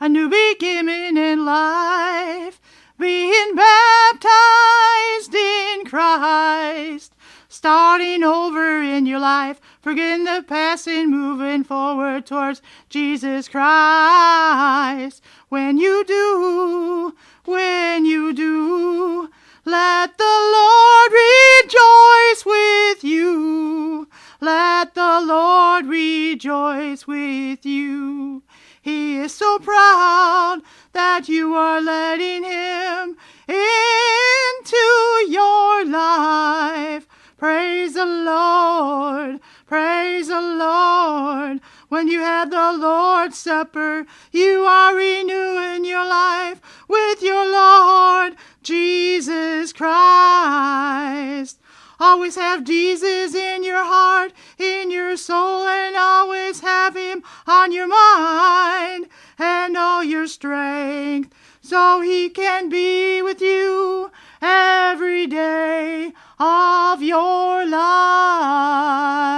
a new beginning in life, being baptized in Christ, starting over in your life, forgetting the past and moving forward towards Jesus Christ. When you do, when you do, let the Lord rejoice with you. Let the Lord rejoice with you. Is so proud that you are letting him into your life. Praise the Lord, praise the Lord. When you have the Lord's Supper, you are renewing your life with your Lord Jesus Christ. Always have Jesus in Him on your mind and all your strength, so He can be with you every day of your life.